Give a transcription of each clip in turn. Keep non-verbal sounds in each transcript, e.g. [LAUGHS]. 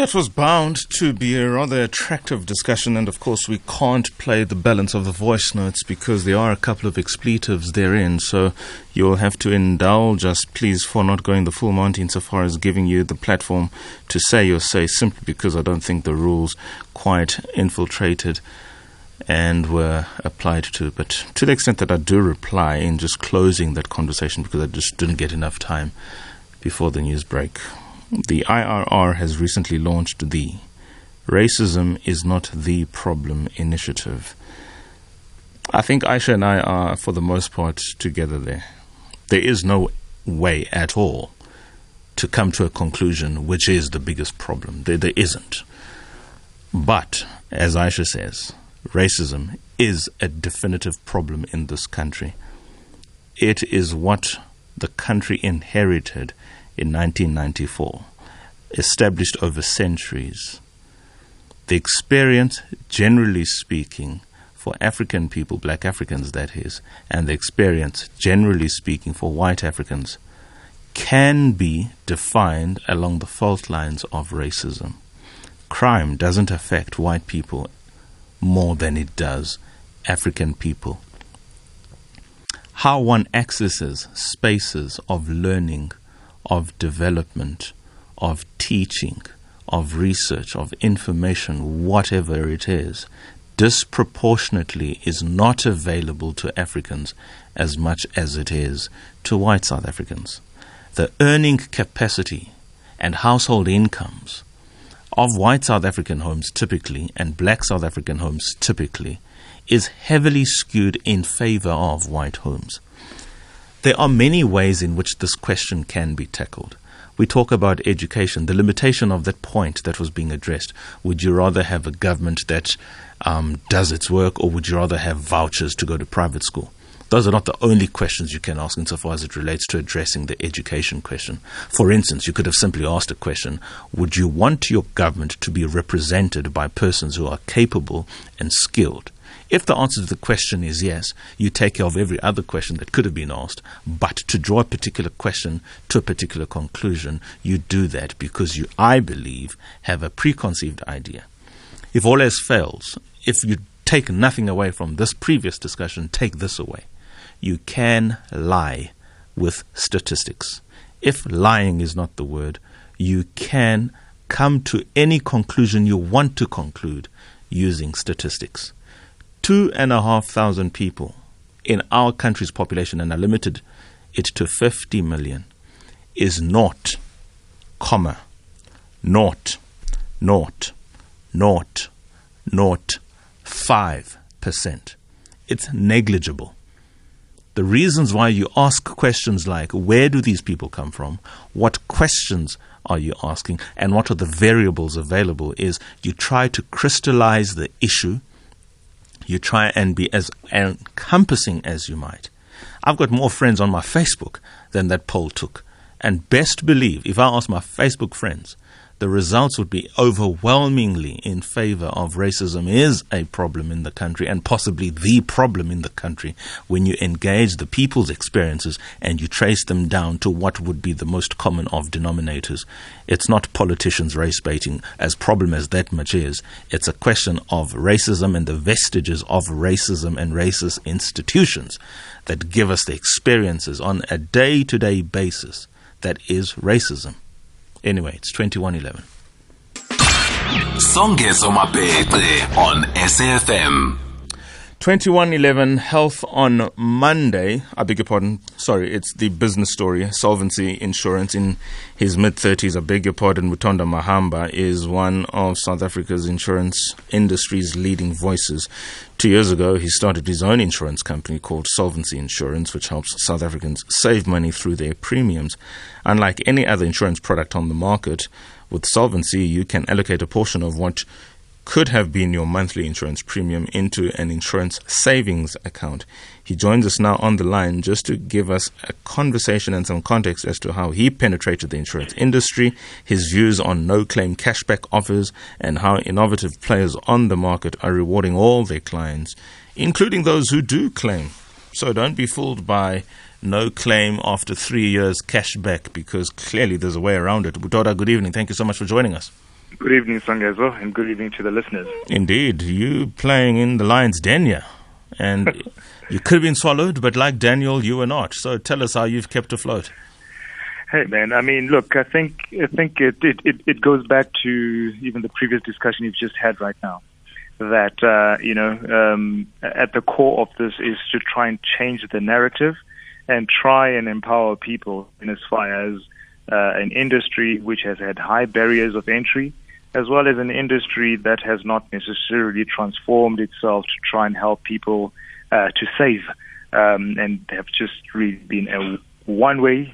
That was bound to be a rather attractive discussion, and of course, we can't play the balance of the voice notes because there are a couple of expletives therein. So you'll have to indulge us, please, for not going the full Monty insofar as giving you the platform to say your say, simply because I don't think the rules quite infiltrated and were applied to. But to the extent that I do reply in just closing that conversation because I just didn't get enough time before the news break. The IRR has recently launched the Racism is Not the Problem initiative. I think Aisha and I are, for the most part, together there. There is no way at all to come to a conclusion which is the biggest problem. There, there isn't. But, as Aisha says, racism is a definitive problem in this country. It is what the country inherited in 1994, established over centuries. The experience, generally speaking, for African people, black Africans that is, and the experience, generally speaking, for white Africans, can be defined along the fault lines of racism. Crime doesn't affect white people more than it does African people. How one accesses spaces of learning of development, of teaching, of research, of information, whatever it is, disproportionately is not available to Africans as much as it is to white South Africans. The earning capacity and household incomes of white South African homes typically and black South African homes typically is heavily skewed in favor of white homes. There are many ways in which this question can be tackled. We talk about education, the limitation of that point that was being addressed. Would you rather have a government that um, does its work, or would you rather have vouchers to go to private school? Those are not the only questions you can ask insofar as it relates to addressing the education question. For instance, you could have simply asked a question Would you want your government to be represented by persons who are capable and skilled? If the answer to the question is yes, you take care of every other question that could have been asked. But to draw a particular question to a particular conclusion, you do that because you, I believe, have a preconceived idea. If all else fails, if you take nothing away from this previous discussion, take this away. You can lie with statistics. If lying is not the word, you can come to any conclusion you want to conclude using statistics two and a half thousand people in our country's population, and I limited it to 50 million, is not, comma, not, not, not, not, 5%. It's negligible. The reasons why you ask questions like where do these people come from, what questions are you asking, and what are the variables available is you try to crystallize the issue you try and be as encompassing as you might. I've got more friends on my Facebook than that poll took. And best believe, if I ask my Facebook friends, the results would be overwhelmingly in favor of racism is a problem in the country and possibly the problem in the country when you engage the people's experiences and you trace them down to what would be the most common of denominators. It's not politicians race baiting, as problem as that much is. It's a question of racism and the vestiges of racism and racist institutions that give us the experiences on a day to day basis that is racism. Anyway, it's 2111. Songezo Mabete on SAFM. 2111 Health on Monday. I beg your pardon. Sorry, it's the business story. Solvency Insurance in his mid 30s. I beg your pardon. Mutonda Mahamba is one of South Africa's insurance industry's leading voices. Two years ago, he started his own insurance company called Solvency Insurance, which helps South Africans save money through their premiums. Unlike any other insurance product on the market, with Solvency, you can allocate a portion of what could have been your monthly insurance premium into an insurance savings account. He joins us now on the line just to give us a conversation and some context as to how he penetrated the insurance industry, his views on no claim cashback offers, and how innovative players on the market are rewarding all their clients, including those who do claim. So don't be fooled by no claim after three years cashback because clearly there's a way around it. Butoda, good evening. Thank you so much for joining us. Good evening, Songezo, and good evening to the listeners. Indeed, you playing in the lion's den here, and [LAUGHS] you could have been swallowed, but like Daniel, you were not. So tell us how you've kept afloat. Hey man, I mean, look, I think I think it it, it, it goes back to even the previous discussion you've just had right now. That uh, you know, um, at the core of this is to try and change the narrative and try and empower people in as far as uh, an industry which has had high barriers of entry, as well as an industry that has not necessarily transformed itself to try and help people uh, to save, um, and have just really been a one-way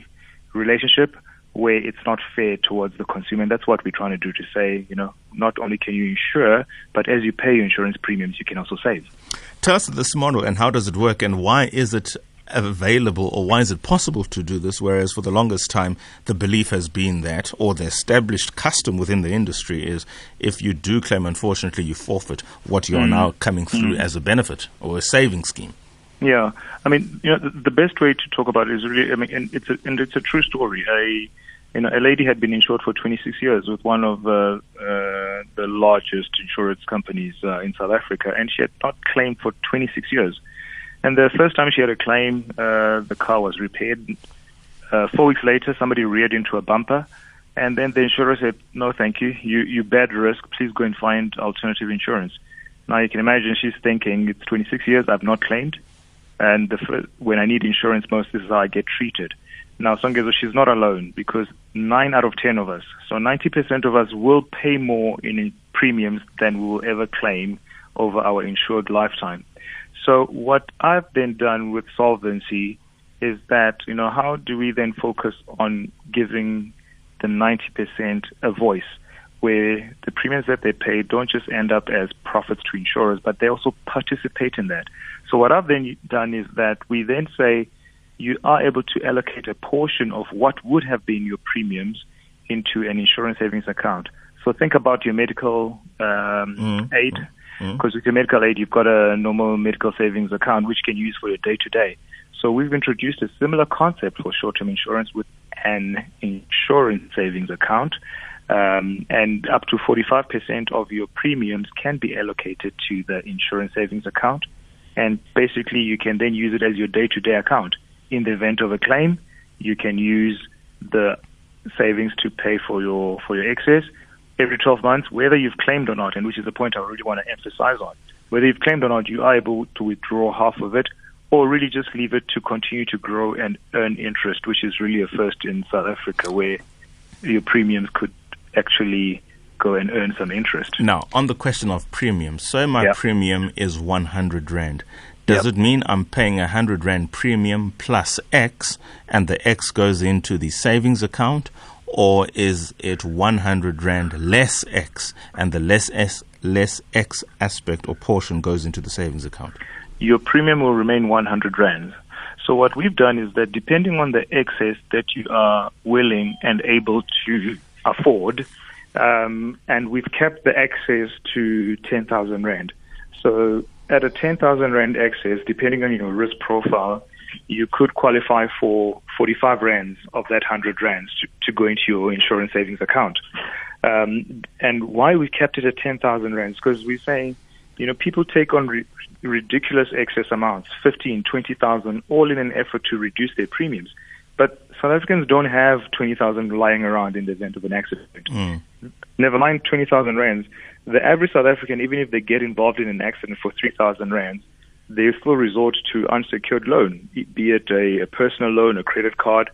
relationship where it's not fair towards the consumer. And that's what we're trying to do to say, you know, not only can you insure, but as you pay your insurance premiums, you can also save. Tell us this model and how does it work and why is it available or why is it possible to do this? Whereas for the longest time, the belief has been that, or the established custom within the industry is if you do claim, unfortunately, you forfeit what you are mm. now coming through mm. as a benefit or a saving scheme. Yeah, I mean, you know, the, the, best way to talk about it is really, I mean, and it's a, and it's a true story. A, you know, a lady had been insured for 26 years with one of uh, uh, the largest insurance companies uh, in South Africa, and she had not claimed for 26 years. And the first time she had a claim, uh, the car was repaired. Uh, four weeks later, somebody reared into a bumper, and then the insurer said, "No, thank you. You you bad risk. Please go and find alternative insurance." Now you can imagine she's thinking, "It's 26 years. I've not claimed." and the, when I need insurance most, this is how I get treated. Now, Songezo, she's not alone because nine out of ten of us, so 90% of us will pay more in premiums than we will ever claim over our insured lifetime. So what I've then done with solvency is that, you know, how do we then focus on giving the 90% a voice? where the premiums that they pay don't just end up as profits to insurers, but they also participate in that. So what I've then done is that we then say you are able to allocate a portion of what would have been your premiums into an insurance savings account. So think about your medical um, mm. aid, because mm. mm. with your medical aid, you've got a normal medical savings account which you can use for your day to day. So we've introduced a similar concept for short-term insurance with an insurance savings account um, and up to 45% of your premiums can be allocated to the insurance savings account. And basically, you can then use it as your day to day account. In the event of a claim, you can use the savings to pay for your, for your excess every 12 months, whether you've claimed or not, and which is the point I really want to emphasize on. Whether you've claimed or not, you are able to withdraw half of it or really just leave it to continue to grow and earn interest, which is really a first in South Africa where your premiums could actually go and earn some interest. Now, on the question of premium, so my premium is 100 Rand. Does yep. it mean I'm paying 100 Rand premium plus X and the X goes into the savings account? Or is it 100 Rand less X and the less S, less X aspect or portion goes into the savings account? Your premium will remain 100 Rand. So what we've done is that depending on the excess that you are willing and able to afford, um, and we've kept the excess to 10,000 Rand. So at a 10,000 Rand excess, depending on your risk profile, you could qualify for 45 Rands of that 100 Rands to, to go into your insurance savings account. Um, and why we kept it at 10,000 Rands? Because we're saying, you know, people take on re- ridiculous excess amounts, 15, 20,000, all in an effort to reduce their premiums. But South Africans don't have 20,000 lying around in the event of an accident. Mm. Never mind 20,000 rands. The average South African, even if they get involved in an accident for 3,000 rands, they still resort to unsecured loan, be it a, a personal loan, a credit card,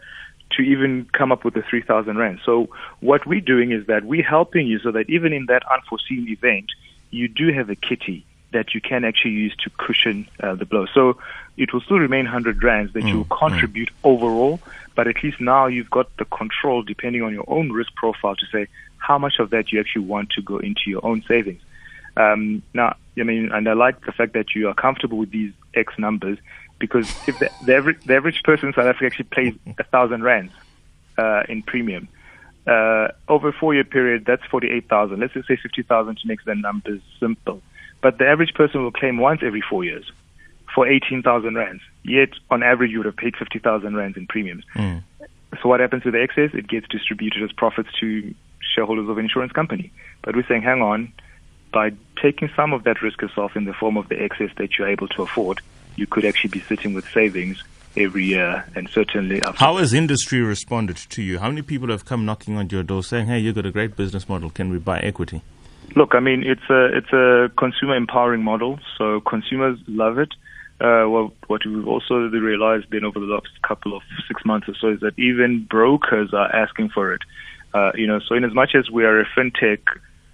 to even come up with the 3,000 rand. So what we're doing is that we're helping you so that even in that unforeseen event, you do have a kitty that you can actually use to cushion uh, the blow. So it will still remain 100 rands that mm, you will contribute mm. overall, but at least now you've got the control, depending on your own risk profile, to say how much of that you actually want to go into your own savings. Um, now, I mean, and I like the fact that you are comfortable with these X numbers because if the, the, average, the average person in South Africa actually pays a thousand rands uh, in premium, uh, over a four-year period, that's 48,000. Let's just say 50,000 to make the numbers simple. But the average person will claim once every four years for 18,000 rands. Yet, on average, you would have paid 50,000 rands in premiums. Mm. So what happens to the excess? It gets distributed as profits to shareholders of an insurance company. But we're saying, hang on, by taking some of that risk yourself in the form of the excess that you're able to afford, you could actually be sitting with savings every year and certainly how has industry responded to you? How many people have come knocking on your door saying hey you've got a great business model. Can we buy equity? Look i mean it's a it's a consumer empowering model so consumers love it. Uh, well, what we've also realized then over the last couple of six months or so is that even brokers are asking for it. Uh, you know, so in as much as we are a fintech,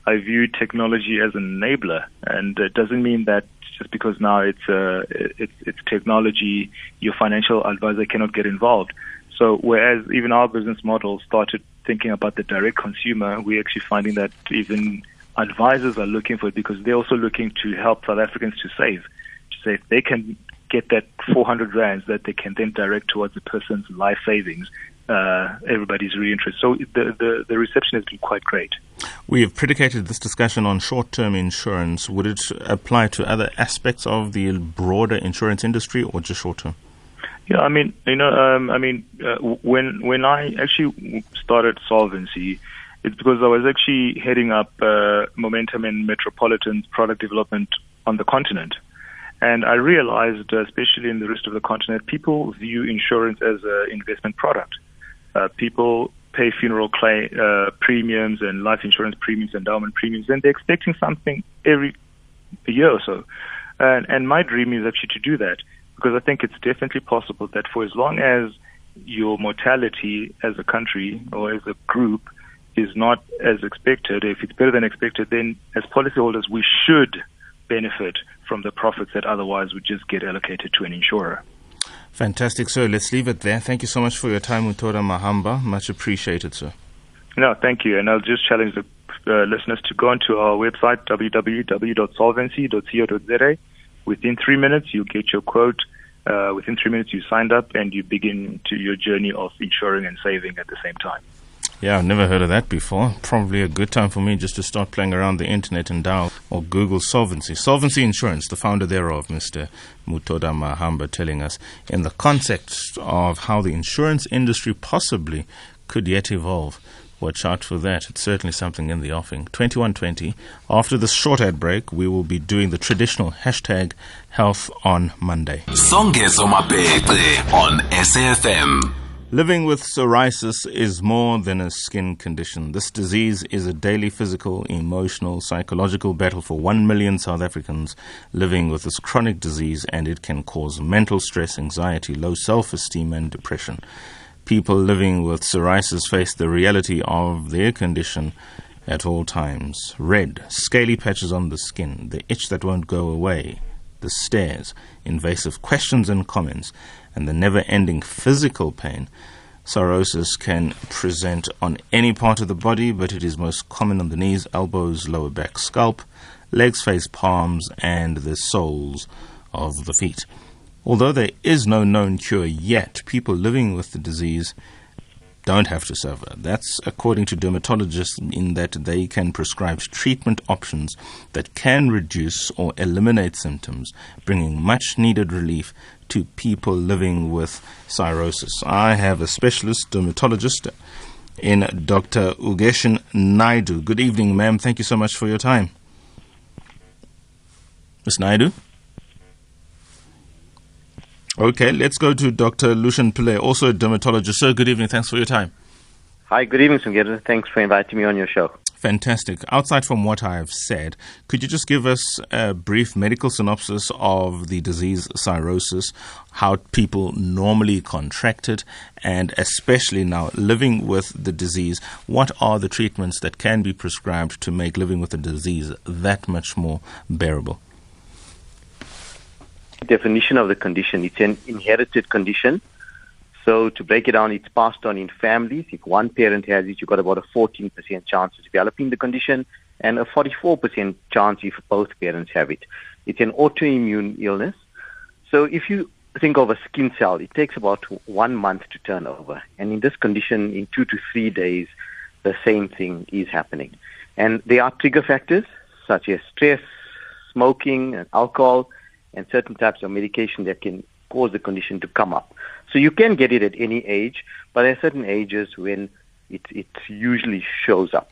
I view technology as an enabler, and it doesn't mean that just because now it's uh, it's, it's technology, your financial advisor cannot get involved. So whereas even our business model started thinking about the direct consumer, we're actually finding that even advisors are looking for it because they're also looking to help South Africans to save say if they can get that 400 rands that they can then direct towards a person's life savings, uh, everybody's really interested. So the, the, the reception has been quite great. We have predicated this discussion on short-term insurance. Would it apply to other aspects of the broader insurance industry or just short-term? Yeah, I mean, you know, um, I mean, uh, when when I actually started Solvency, it's because I was actually heading up uh, Momentum and metropolitan product development on the continent. And I realized, uh, especially in the rest of the continent, people view insurance as an investment product. Uh, people pay funeral claim, uh, premiums and life insurance premiums, endowment premiums, and they're expecting something every year or so. And, and my dream is actually to do that because I think it's definitely possible that for as long as your mortality as a country or as a group is not as expected, if it's better than expected, then as policyholders we should benefit from the profits that otherwise would just get allocated to an insurer. Fantastic, sir. Let's leave it there. Thank you so much for your time, Muthoda Mahamba. Much appreciated, sir. No, thank you. And I'll just challenge the uh, listeners to go onto our website, www.solvency.co.za. Within three minutes, you get your quote. Uh, within three minutes, you signed up and you begin to your journey of insuring and saving at the same time. Yeah, I've never heard of that before. Probably a good time for me just to start playing around the internet and dial or Google Solvency. Solvency Insurance, the founder thereof, Mr. Muthoda Mahamba, telling us in the context of how the insurance industry possibly could yet evolve. Watch out for that. It's certainly something in the offing. 2120. After this short ad break, we will be doing the traditional hashtag health on Monday. on SAFM. Living with psoriasis is more than a skin condition. This disease is a daily physical, emotional, psychological battle for 1 million South Africans living with this chronic disease, and it can cause mental stress, anxiety, low self esteem, and depression. People living with psoriasis face the reality of their condition at all times red, scaly patches on the skin, the itch that won't go away, the stares, invasive questions and comments and the never ending physical pain, psoriasis can present on any part of the body, but it is most common on the knees, elbows, lower back, scalp, legs, face, palms, and the soles of the feet. Although there is no known cure yet, people living with the disease don't have to suffer. That's according to dermatologists, in that they can prescribe treatment options that can reduce or eliminate symptoms, bringing much needed relief to people living with psoriasis. I have a specialist dermatologist in Dr. Ugeshine Naidoo. Good evening, ma'am. Thank you so much for your time. Ms. Naidoo? Okay, let's go to Dr. Lushen Pillay, also a dermatologist. Sir, good evening. Thanks for your time. Hi, good evening, Songezo. Thanks for inviting me on your show. Fantastic. Outside from what I have said, could you just give us a brief medical synopsis of the disease psoriasis, how people normally contract it, and especially now living with the disease, what are the treatments that can be prescribed to make living with the disease that much more bearable? Definition of the condition. It's an inherited condition. So to break it down, it's passed on in families. If one parent has it, you've got about a 14% chance of developing the condition and a 44% chance if both parents have it. It's an autoimmune illness. So if you think of a skin cell, it takes about one month to turn over. And in this condition, in two to three days, the same thing is happening. And there are trigger factors such as stress, smoking, and alcohol, and certain types of medication that can cause the condition to come up. So you can get it at any age, but there are certain ages when it, it usually shows up.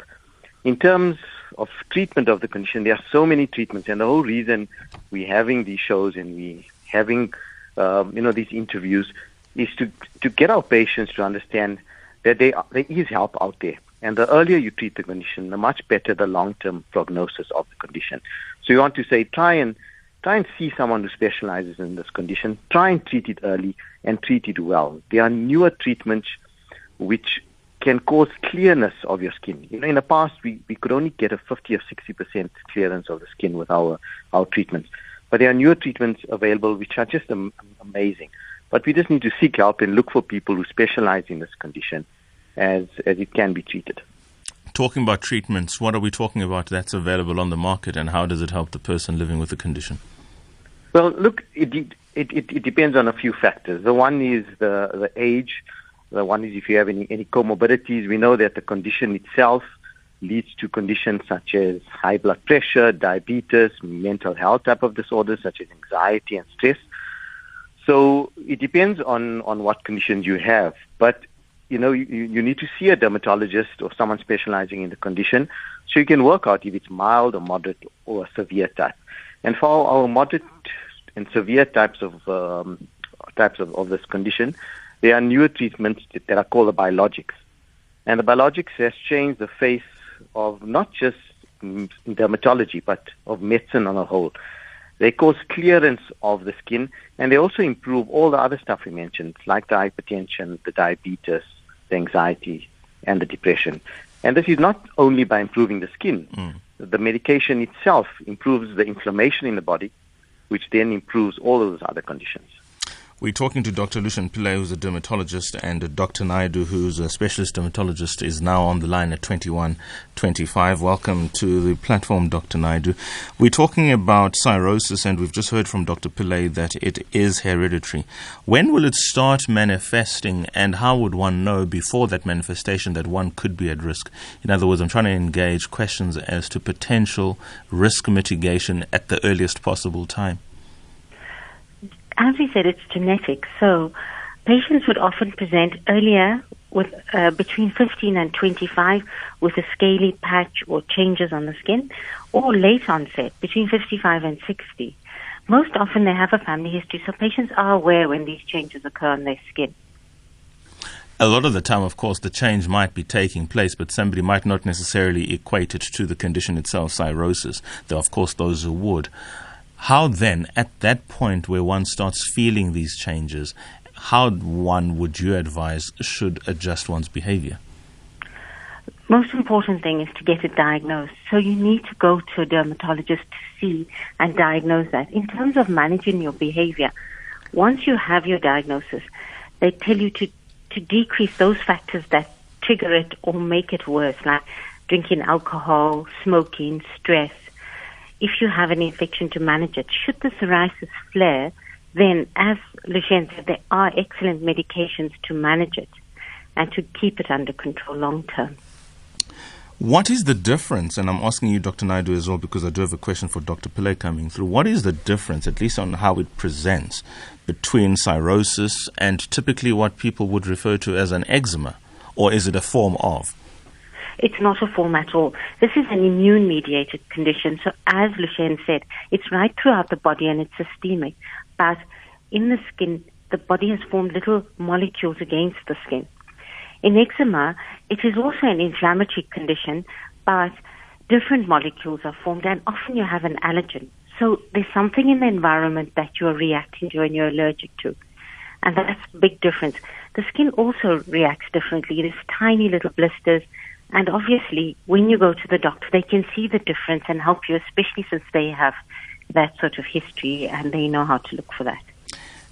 in terms of treatment of the condition, there are so many treatments, and the whole reason we're having these shows and we having um, you know these interviews is to to get our patients to understand that they, there is help out there. And the earlier you treat the condition, the much better the long-term prognosis of the condition. So you want to say, try and try and see someone who specializes in this condition. Try and treat it early and treat it well. There are newer treatments which can cause clearness of your skin. You know, in the past, we, we could only get a 50 or 60% clearance of the skin with our, our treatments. But there are newer treatments available which are just am- amazing. But we just need to seek help and look for people who specialize in this condition as, as it can be treated. Talking about treatments, what are we talking about that's available on the market and how does it help the person living with the condition? Well, look, it, it, it, it depends on a few factors. The one is the, the age. The one is if you have any, any comorbidities. We know that the condition itself leads to conditions such as high blood pressure, diabetes, mental health type of disorders such as anxiety and stress. So it depends on, on what conditions you have. But you know, you, you need to see a dermatologist or someone specializing in the condition so you can work out if it's mild or moderate or severe type. And for our moderate and severe types of um, types of, of this condition, there are newer treatments that are called the biologics. And the biologics has changed the face of not just dermatology, but of medicine on a whole. They cause clearance of the skin, and they also improve all the other stuff we mentioned, like the hypertension, the diabetes, the anxiety, and the depression. And this is not only by improving the skin. Mm. The medication itself improves the inflammation in the body, which then improves all of those other conditions. We're talking to Dr. Lushen Pillay, who's a dermatologist, and Dr. Naidoo, who's a specialist dermatologist, is now on the line at 2125. Welcome to the platform, Dr. Naidoo. We're talking about psoriasis, and we've just heard from Dr. Pillay that it is hereditary. When will it start manifesting, and how would one know before that manifestation that one could be at risk? In other words, I'm trying to engage questions as to potential risk mitigation at the earliest possible time as we said, it's genetic. So patients would often present earlier with uh, between 15 and 25 with a scaly patch or changes on the skin, or late onset between 55 and 60. Most often they have a family history, so patients are aware when these changes occur on their skin. A lot of the time, of course, the change might be taking place, but somebody might not necessarily equate it to the condition itself, psoriasis. Are, of course, those who would. How then, at that point where one starts feeling these changes, how one would you advise should adjust one's behavior? Most important thing is to get it diagnosed. So you need to go to a dermatologist to see and diagnose that. In terms of managing your behavior, once you have your diagnosis, they tell you to, to decrease those factors that trigger it or make it worse, like drinking alcohol, smoking, stress, if you have an infection to manage it. Should the psoriasis flare, then as Lushen said, there are excellent medications to manage it and to keep it under control long term. What is the difference? And I'm asking you, Dr. Naidoo, as well, because I do have a question for Dr. Pillay coming through. What is the difference, at least on how it presents, between psoriasis and typically what people would refer to as an eczema? Or is it a form of? It's not a form at all. This is an immune mediated condition. So as Lushen said, it's right throughout the body and it's systemic. But in the skin, the body has formed little molecules against the skin. In eczema, it is also an inflammatory condition, but different molecules are formed and often you have an allergen. So there's something in the environment that you're reacting to and you're allergic to. And that's a big difference. The skin also reacts differently. There's tiny little blisters and obviously, when you go to the doctor, they can see the difference and help you, especially since they have that sort of history and they know how to look for that.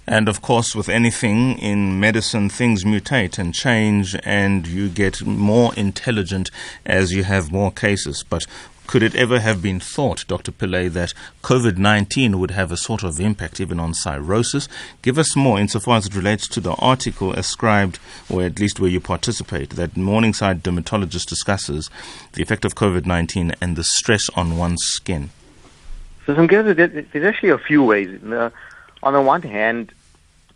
And of course, with anything in medicine, things mutate and change, and you get more intelligent as you have more cases. But could it ever have been thought, Dr. Pillay, that COVID 19 would have a sort of impact even on psoriasis? Give us more insofar as it relates to the article ascribed, or at least where you participate, that Morningside dermatologist discusses the effect of COVID 19 and the stress on one's skin. So, there's actually a few ways. Uh, on the one hand,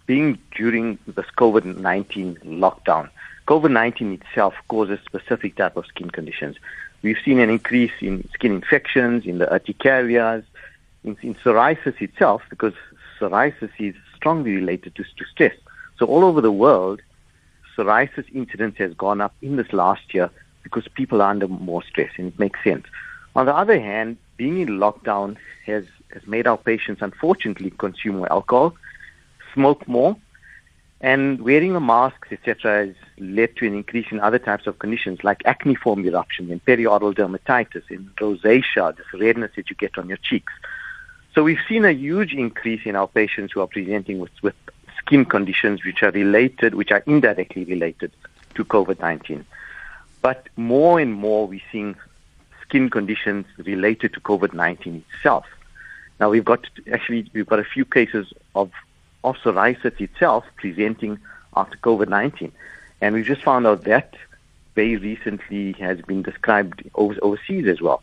being during this COVID 19 lockdown, COVID 19 itself causes specific type of skin conditions. We've seen an increase in skin infections, in the urticarias, in, in psoriasis itself, because psoriasis is strongly related to, to stress. So all over the world, psoriasis incidence has gone up in this last year because people are under more stress, and it makes sense. On the other hand, being in lockdown has, has made our patients unfortunately consume more alcohol, smoke more, and wearing the masks, etc., has led to an increase in other types of conditions like acneiform eruption and perioral dermatitis and rosacea, this redness that you get on your cheeks. So we've seen a huge increase in our patients who are presenting with, with skin conditions which are related, which are indirectly related to COVID-19. But more and more we're seeing skin conditions related to COVID-19 itself. Now we've got actually we've got a few cases of of psoriasis itself presenting after COVID-19, and we just found out that very recently has been described overseas as well.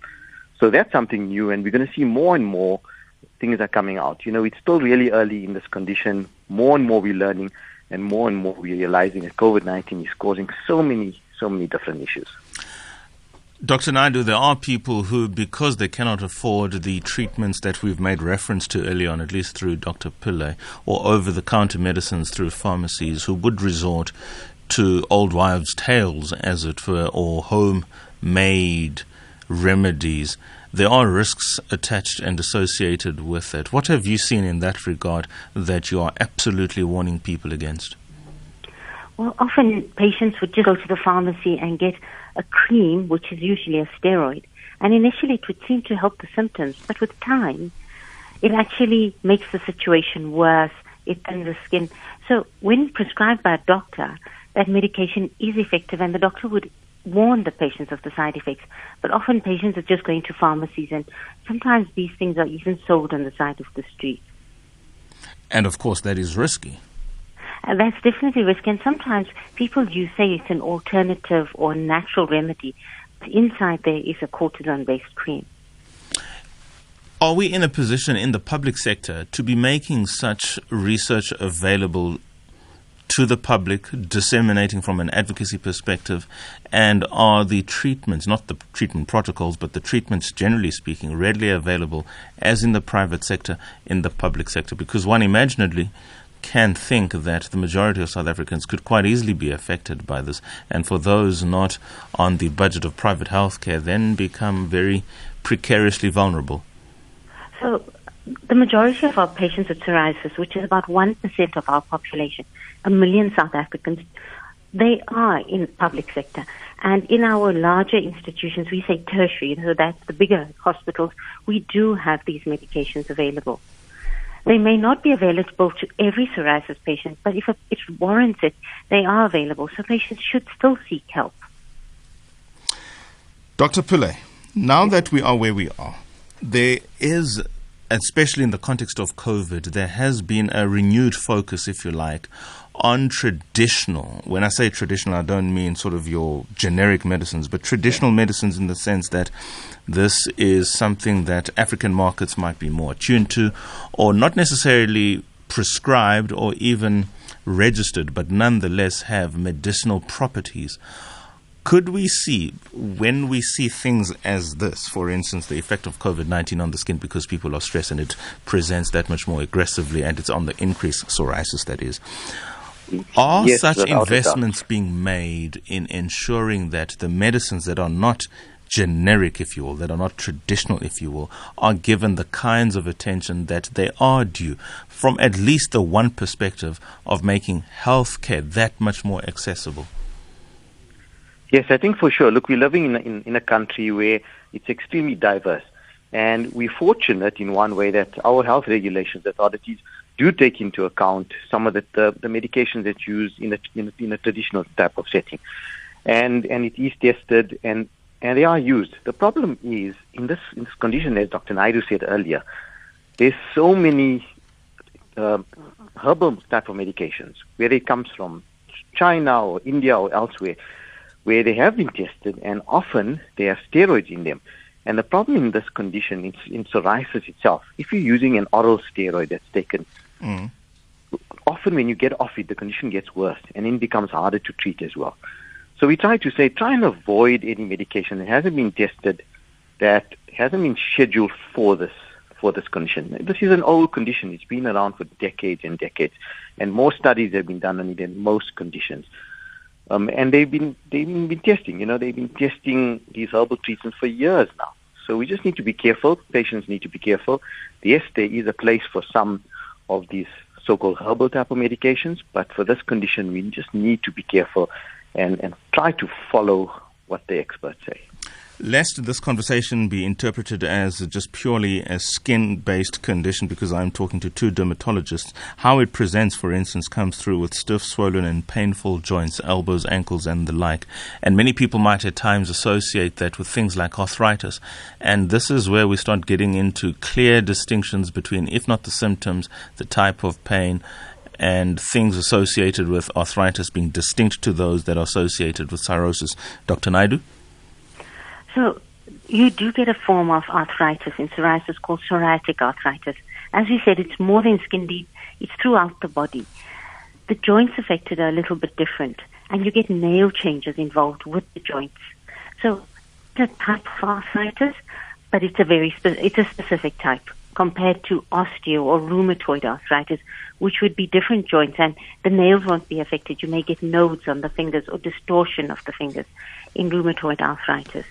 So that's something new, and we're going to see more and more things are coming out. You know, it's still really early in this condition. More and more we're learning, and more and more we're realizing that COVID-19 is causing so many, so many different issues. Dr. Naidoo, there are people who, because they cannot afford the treatments that we've made reference to earlier on, at least through Dr. Pillay, or over the counter medicines through pharmacies, who would resort to old wives' tales, as it were, or homemade remedies. There are risks attached and associated with it. What have you seen in that regard that you are absolutely warning people against? Well, often patients would just go to the pharmacy and get a cream, which is usually a steroid. And initially it would seem to help the symptoms, but with time, it actually makes the situation worse. It thins the skin. So when prescribed by a doctor, that medication is effective and the doctor would warn the patients of the side effects. But often patients are just going to pharmacies and sometimes these things are even sold on the side of the street. And of course that is risky. Uh, that's definitely risky. And sometimes people you say it's an alternative or natural remedy. But inside there is a cortisone-based cream. Are we in a position in the public sector to be making such research available to the public, disseminating from an advocacy perspective? And are the treatments, not the treatment protocols, but the treatments generally speaking, readily available as in the private sector, in the public sector? Because one imaginably can think that the majority of South Africans could quite easily be affected by this, and for those not on the budget of private healthcare, then become very precariously vulnerable. So, the majority of our patients with psoriasis, which is about 1% of our population, a million South Africans, they are in public sector. And in our larger institutions, we say tertiary, so that's the bigger hospitals, we do have these medications available. They may not be available to every psoriasis patient, but if it warrants it, they are available. So patients should still seek help. Dr. Pillay, now that we are where we are, there is, especially in the context of COVID, there has been a renewed focus, if you like, on traditional, when I say traditional, I don't mean sort of your generic medicines, but traditional medicines in the sense that this is something that African markets might be more attuned to, or not necessarily prescribed or even registered, but nonetheless have medicinal properties. Could we see, when we see things as this, for instance, the effect of COVID 19 on the skin because people are stressed and it presents that much more aggressively and it's on the increase, psoriasis that is, are yes, such investments being made in ensuring that the medicines that are not generic, if you will, that are not traditional, if you will, are given the kinds of attention that they are due from at least the one perspective of making healthcare that much more accessible? Yes, I think for sure. Look, we're living in, in, in a country where it's extremely diverse. And we're fortunate in one way that our health regulations, authorities, do take into account some of the, the, the medications that's used in a, in a, in a traditional type of setting. And, and it is tested and, and they are used. The problem is in this, in this condition, as Dr. Naidoo said earlier, there's so many uh, herbal type of medications, where it comes from China or India or elsewhere, where they have been tested and often they have steroids in them. And the problem in this condition, in, in psoriasis itself, if you're using an oral steroid that's taken Mm. Often, when you get off it, the condition gets worse, and then it becomes harder to treat as well. So we try to say, try and avoid any medication that hasn't been tested, that hasn't been scheduled for this for this condition. This is an old condition. It's been around for decades and decades, and more studies have been done on it than most conditions. Um, and they've been they've been, been testing. You know, they've been testing these herbal treatments for years now. So we just need to be careful. Patients need to be careful. Yes, there is a place for some of these so-called herbal type of medications, but for this condition, we just need to be careful and, and try to follow what the experts say. Lest this conversation be interpreted as just purely a skin based condition, because I'm talking to two dermatologists, how it presents, for instance, comes through with stiff, swollen, and painful joints, elbows, ankles, and the like. And many people might at times associate that with things like arthritis. And this is where we start getting into clear distinctions between, if not the symptoms, the type of pain, and things associated with arthritis being distinct to those that are associated with psoriasis. Dr. Naidoo? So you do get a form of arthritis in psoriasis called psoriatic arthritis. As we said, it's more than skin deep, it's throughout the body. The joints affected are a little bit different, and you get nail changes involved with the joints. So it's a type of arthritis, but it's a very spe- it's a specific type compared to osteo or rheumatoid arthritis, which would be different joints, and the nails won't be affected. You may get nodes on the fingers or distortion of the fingers in rheumatoid arthritis.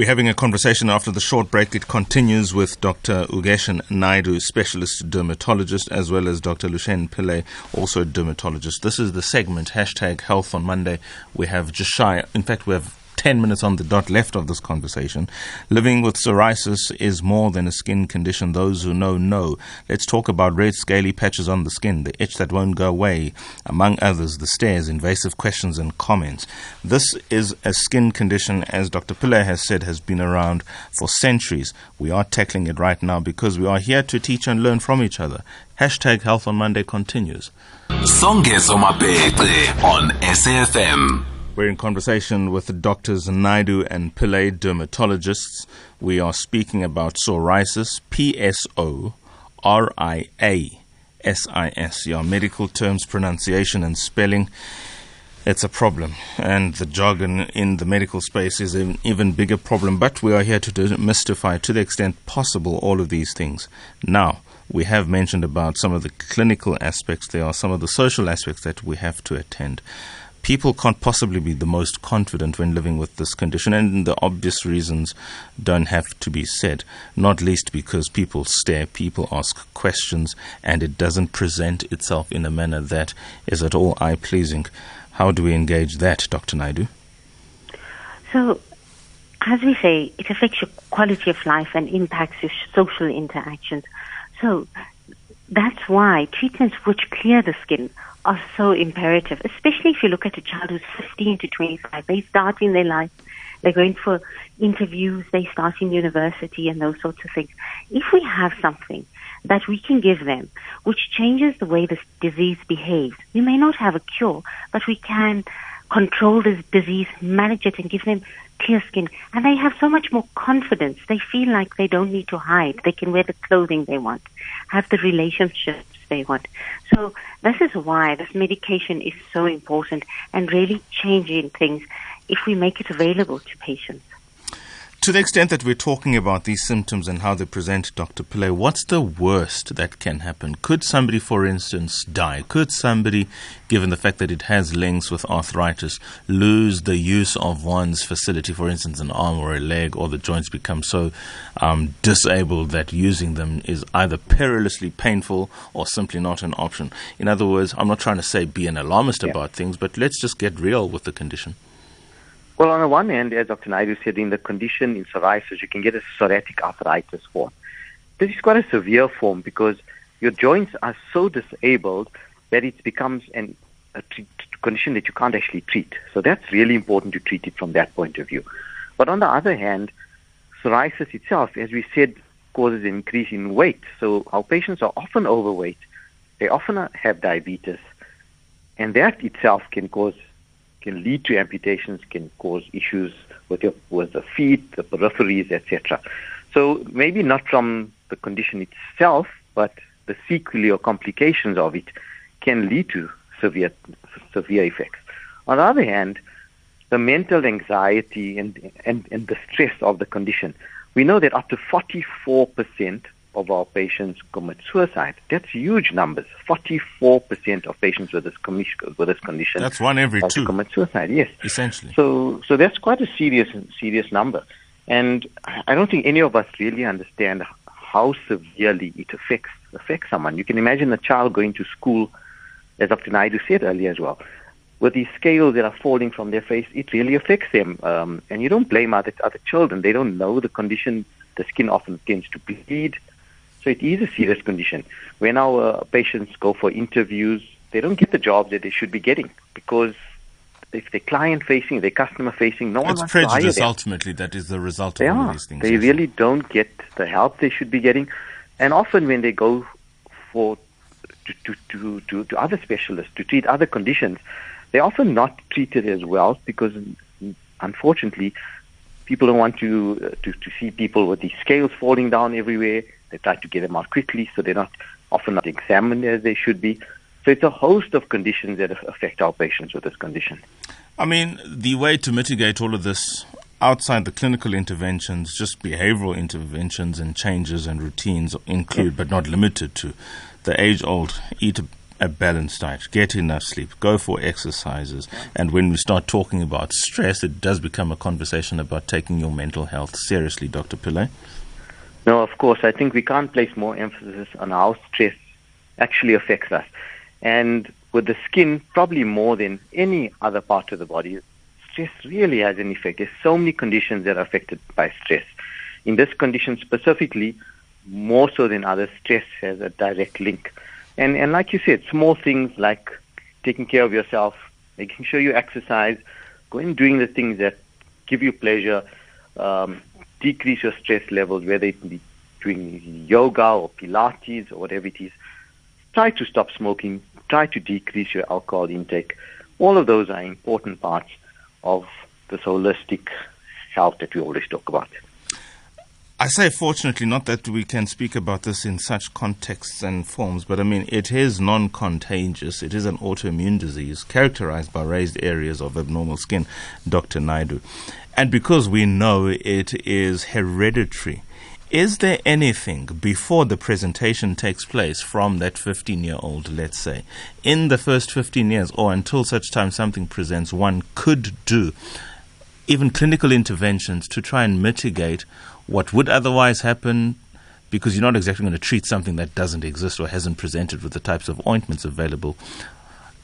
We're having a conversation after the short break. It continues with Dr. Ugeshine Naidoo, specialist dermatologist, as well as Dr. Lushen Pillay, also a dermatologist. This is the segment, hashtag health on Monday. We have just in fact, we have 10 minutes on the dot left of this conversation. Living with psoriasis is more than a skin condition. Those who know, know. Let's talk about red, scaly patches on the skin, the itch that won't go away, among others, the stares, invasive questions, and comments. This is a skin condition, as Dr. Pillay has said, has been around for centuries. We are tackling it right now because we are here to teach and learn from each other. Hashtag Health on Monday continues. Songezo Mapete on eh, SAFM. We're in conversation with Doctors Naidoo and Pillay, dermatologists. We are speaking about psoriasis, P S O R I A S I S. Your medical terms, pronunciation, and spelling. It's a problem, and the jargon in the medical space is an even bigger problem. But we are here to demystify, to the extent possible, all of these things. Now, we have mentioned about some of the clinical aspects. There are some of the social aspects that we have to attend people can't possibly be the most confident when living with this condition, and the obvious reasons don't have to be said, not least because people stare, people ask questions, and it doesn't present itself in a manner that is at all eye pleasing. How do we engage that, Dr. Naidoo? So, as we say, it affects your quality of life and impacts your social interactions. So, that's why treatments which clear the skin are so imperative, especially if you look at a child who's 15 to 25. They start in their life, they're going for interviews, they start in university and those sorts of things. If we have something that we can give them which changes the way this disease behaves, we may not have a cure, but we can control this disease, manage it, and give them clear skin. And they have so much more confidence. They feel like they don't need to hide. They can wear the clothing they want, have the relationships they want. So this is why this medication is so important and really changing things if we make it available to patients. To the extent that we're talking about these symptoms and how they present, Dr. Pillay, what's the worst that can happen? Could somebody, for instance, die? Could somebody, given the fact that it has links with arthritis, lose the use of one's facility, for instance, an arm or a leg, or the joints become so um, disabled that using them is either perilously painful or simply not an option? In other words, I'm not trying to say be an alarmist yeah. about things, but let's just get real with the condition. Well, on the one hand, as Dr. Naidoo said, in the condition in psoriasis, you can get a psoriatic arthritis form. This is quite a severe form because your joints are so disabled that it becomes an, a condition that you can't actually treat. So that's really important to treat it from that point of view. But on the other hand, psoriasis itself, as we said, causes an increase in weight. So our patients are often overweight. They often have diabetes. And that itself can cause can lead to amputations, can cause issues with your with the feet, the peripheries, etc. So maybe not from the condition itself, but the sequelae or complications of it can lead to severe severe effects. On the other hand, the mental anxiety and, and, and the stress of the condition. We know that up to 44% of our patients commit suicide. That's huge numbers. 44% of patients with this, commission, with this condition. That's one every two. Commit suicide, yes. Essentially. So, so that's quite a serious, serious number. And I don't think any of us really understand how severely it affects affects someone. You can imagine a child going to school, as Dr. Naidoo said earlier as well, with these scales that are falling from their face, it really affects them. Um, and you don't blame other other children; they don't know the condition. The skin often tends to bleed, so it is a serious condition. When our patients go for interviews, they don't get the jobs that they should be getting because if they're client facing, they're customer facing, no one it's wants to hire prejudice them. ultimately that is the result They of all are. these things. They yes. really don't get the help they should be getting. And often when they go for to, to, to, to, to other specialists to treat other conditions, they're often not treated as well because unfortunately people don't want to, uh, to to see people with these scales falling down everywhere. They try to get them out quickly, so they're not often not examined as they should be. So it's a host of conditions that affect our patients with this condition. I mean, the way to mitigate all of this outside the clinical interventions, just behavioral interventions and changes and routines include, but not limited to, the age old eat a, a balanced diet, get enough sleep, go for exercises. And when we start talking about stress, it does become a conversation about taking your mental health seriously, Dr. Pillay. No, of course. I think we can't place more emphasis on how stress actually affects us. And with the skin, probably more than any other part of the body, stress really has an effect. There's so many conditions that are affected by stress. In this condition specifically, more so than others, stress has a direct link. And, and like you said, small things like taking care of yourself, making sure you exercise, going doing the things that give you pleasure, um, decrease your stress levels, whether it be doing yoga or Pilates or whatever it is. Try to stop smoking. Try to decrease your alcohol intake. All of those are important parts of this holistic health that we always talk about. I say fortunately, not that we can speak about this in such contexts and forms, but I mean, it is non contagious. It is an autoimmune disease characterized by raised areas of abnormal skin, Dr. Naidoo. And because we know it is hereditary, is there anything before the presentation takes place from that 15 year old, let's say, in the first 15 years or until such time something presents, one could do, even clinical interventions to try and mitigate what would otherwise happen because you're not exactly going to treat something that doesn't exist or hasn't presented with the types of ointments available.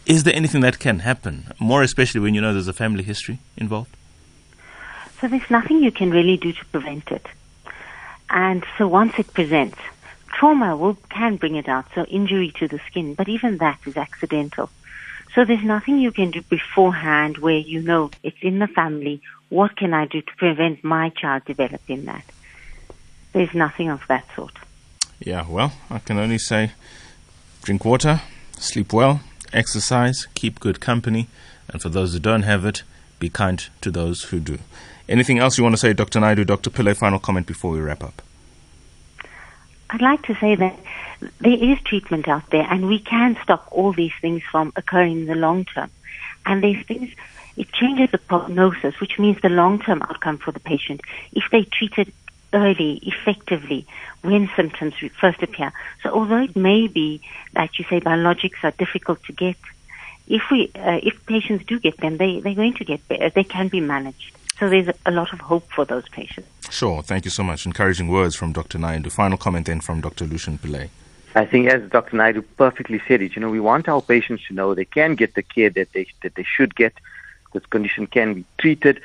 Is there anything that can happen, more especially when you know there's a family history involved? So there's nothing you can really do to prevent it. And so once it presents, trauma will, can bring it out, so injury to the skin, but even that is accidental. So there's nothing you can do beforehand where you know it's in the family. What can I do to prevent my child developing that? There's nothing of that sort. Yeah, well, I can only say drink water, sleep well, exercise, keep good company, and for those who don't have it, be kind to those who do. Anything else you want to say, Dr. Naidoo, Dr. Pillay, final comment before we wrap up? I'd like to say that there is treatment out there and we can stop all these things from occurring in the long term. And these things, it changes the prognosis, which means the long term outcome for the patient if they treat it early, effectively, when symptoms first appear. So although it may be that you say biologics are difficult to get, if we, uh, if patients do get them, they, they're going to get better. They can be managed. So there's a lot of hope for those patients. Sure. Thank you so much. Encouraging words from Dr. Naidoo. Final comment then from Dr. Lushen Pillay. I think, as Dr. Naidoo perfectly said it, you know, we want our patients to know they can get the care that they that they should get. This condition can be treated.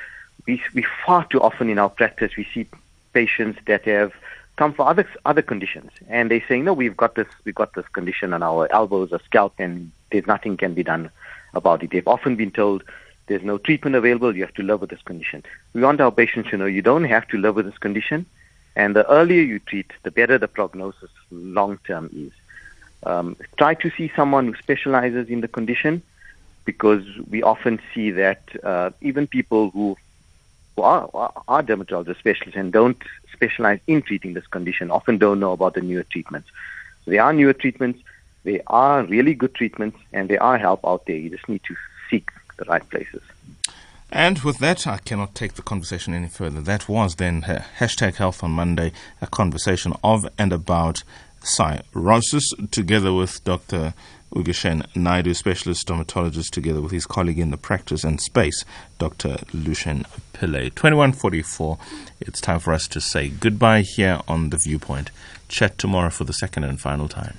We, we far too often in our practice we see patients that have come for other other conditions, and they're saying, "No, we've got this we've got this condition on our elbows or scalp, and there's nothing can be done about it." They've often been told there's no treatment available. You have to live with this condition. We want our patients to know you don't have to live with this condition. And the earlier you treat, the better the prognosis long term is. Um, try to see someone who specializes in the condition because we often see that uh, even people who, who are, are dermatologist specialists and don't specialize in treating this condition often don't know about the newer treatments. So there are newer treatments, there are really good treatments, and there are help out there. You just need to seek the right places. And with that, I cannot take the conversation any further. That was then hashtag Health on Monday, a conversation of and about psoriasis, together with Dr. Ugeshine Naidoo, specialist dermatologist, together with his colleague in the practice and space, Dr. Lushen Pillay. 2144, it's time for us to say goodbye here on The Viewpoint. Chat tomorrow for the second and final time.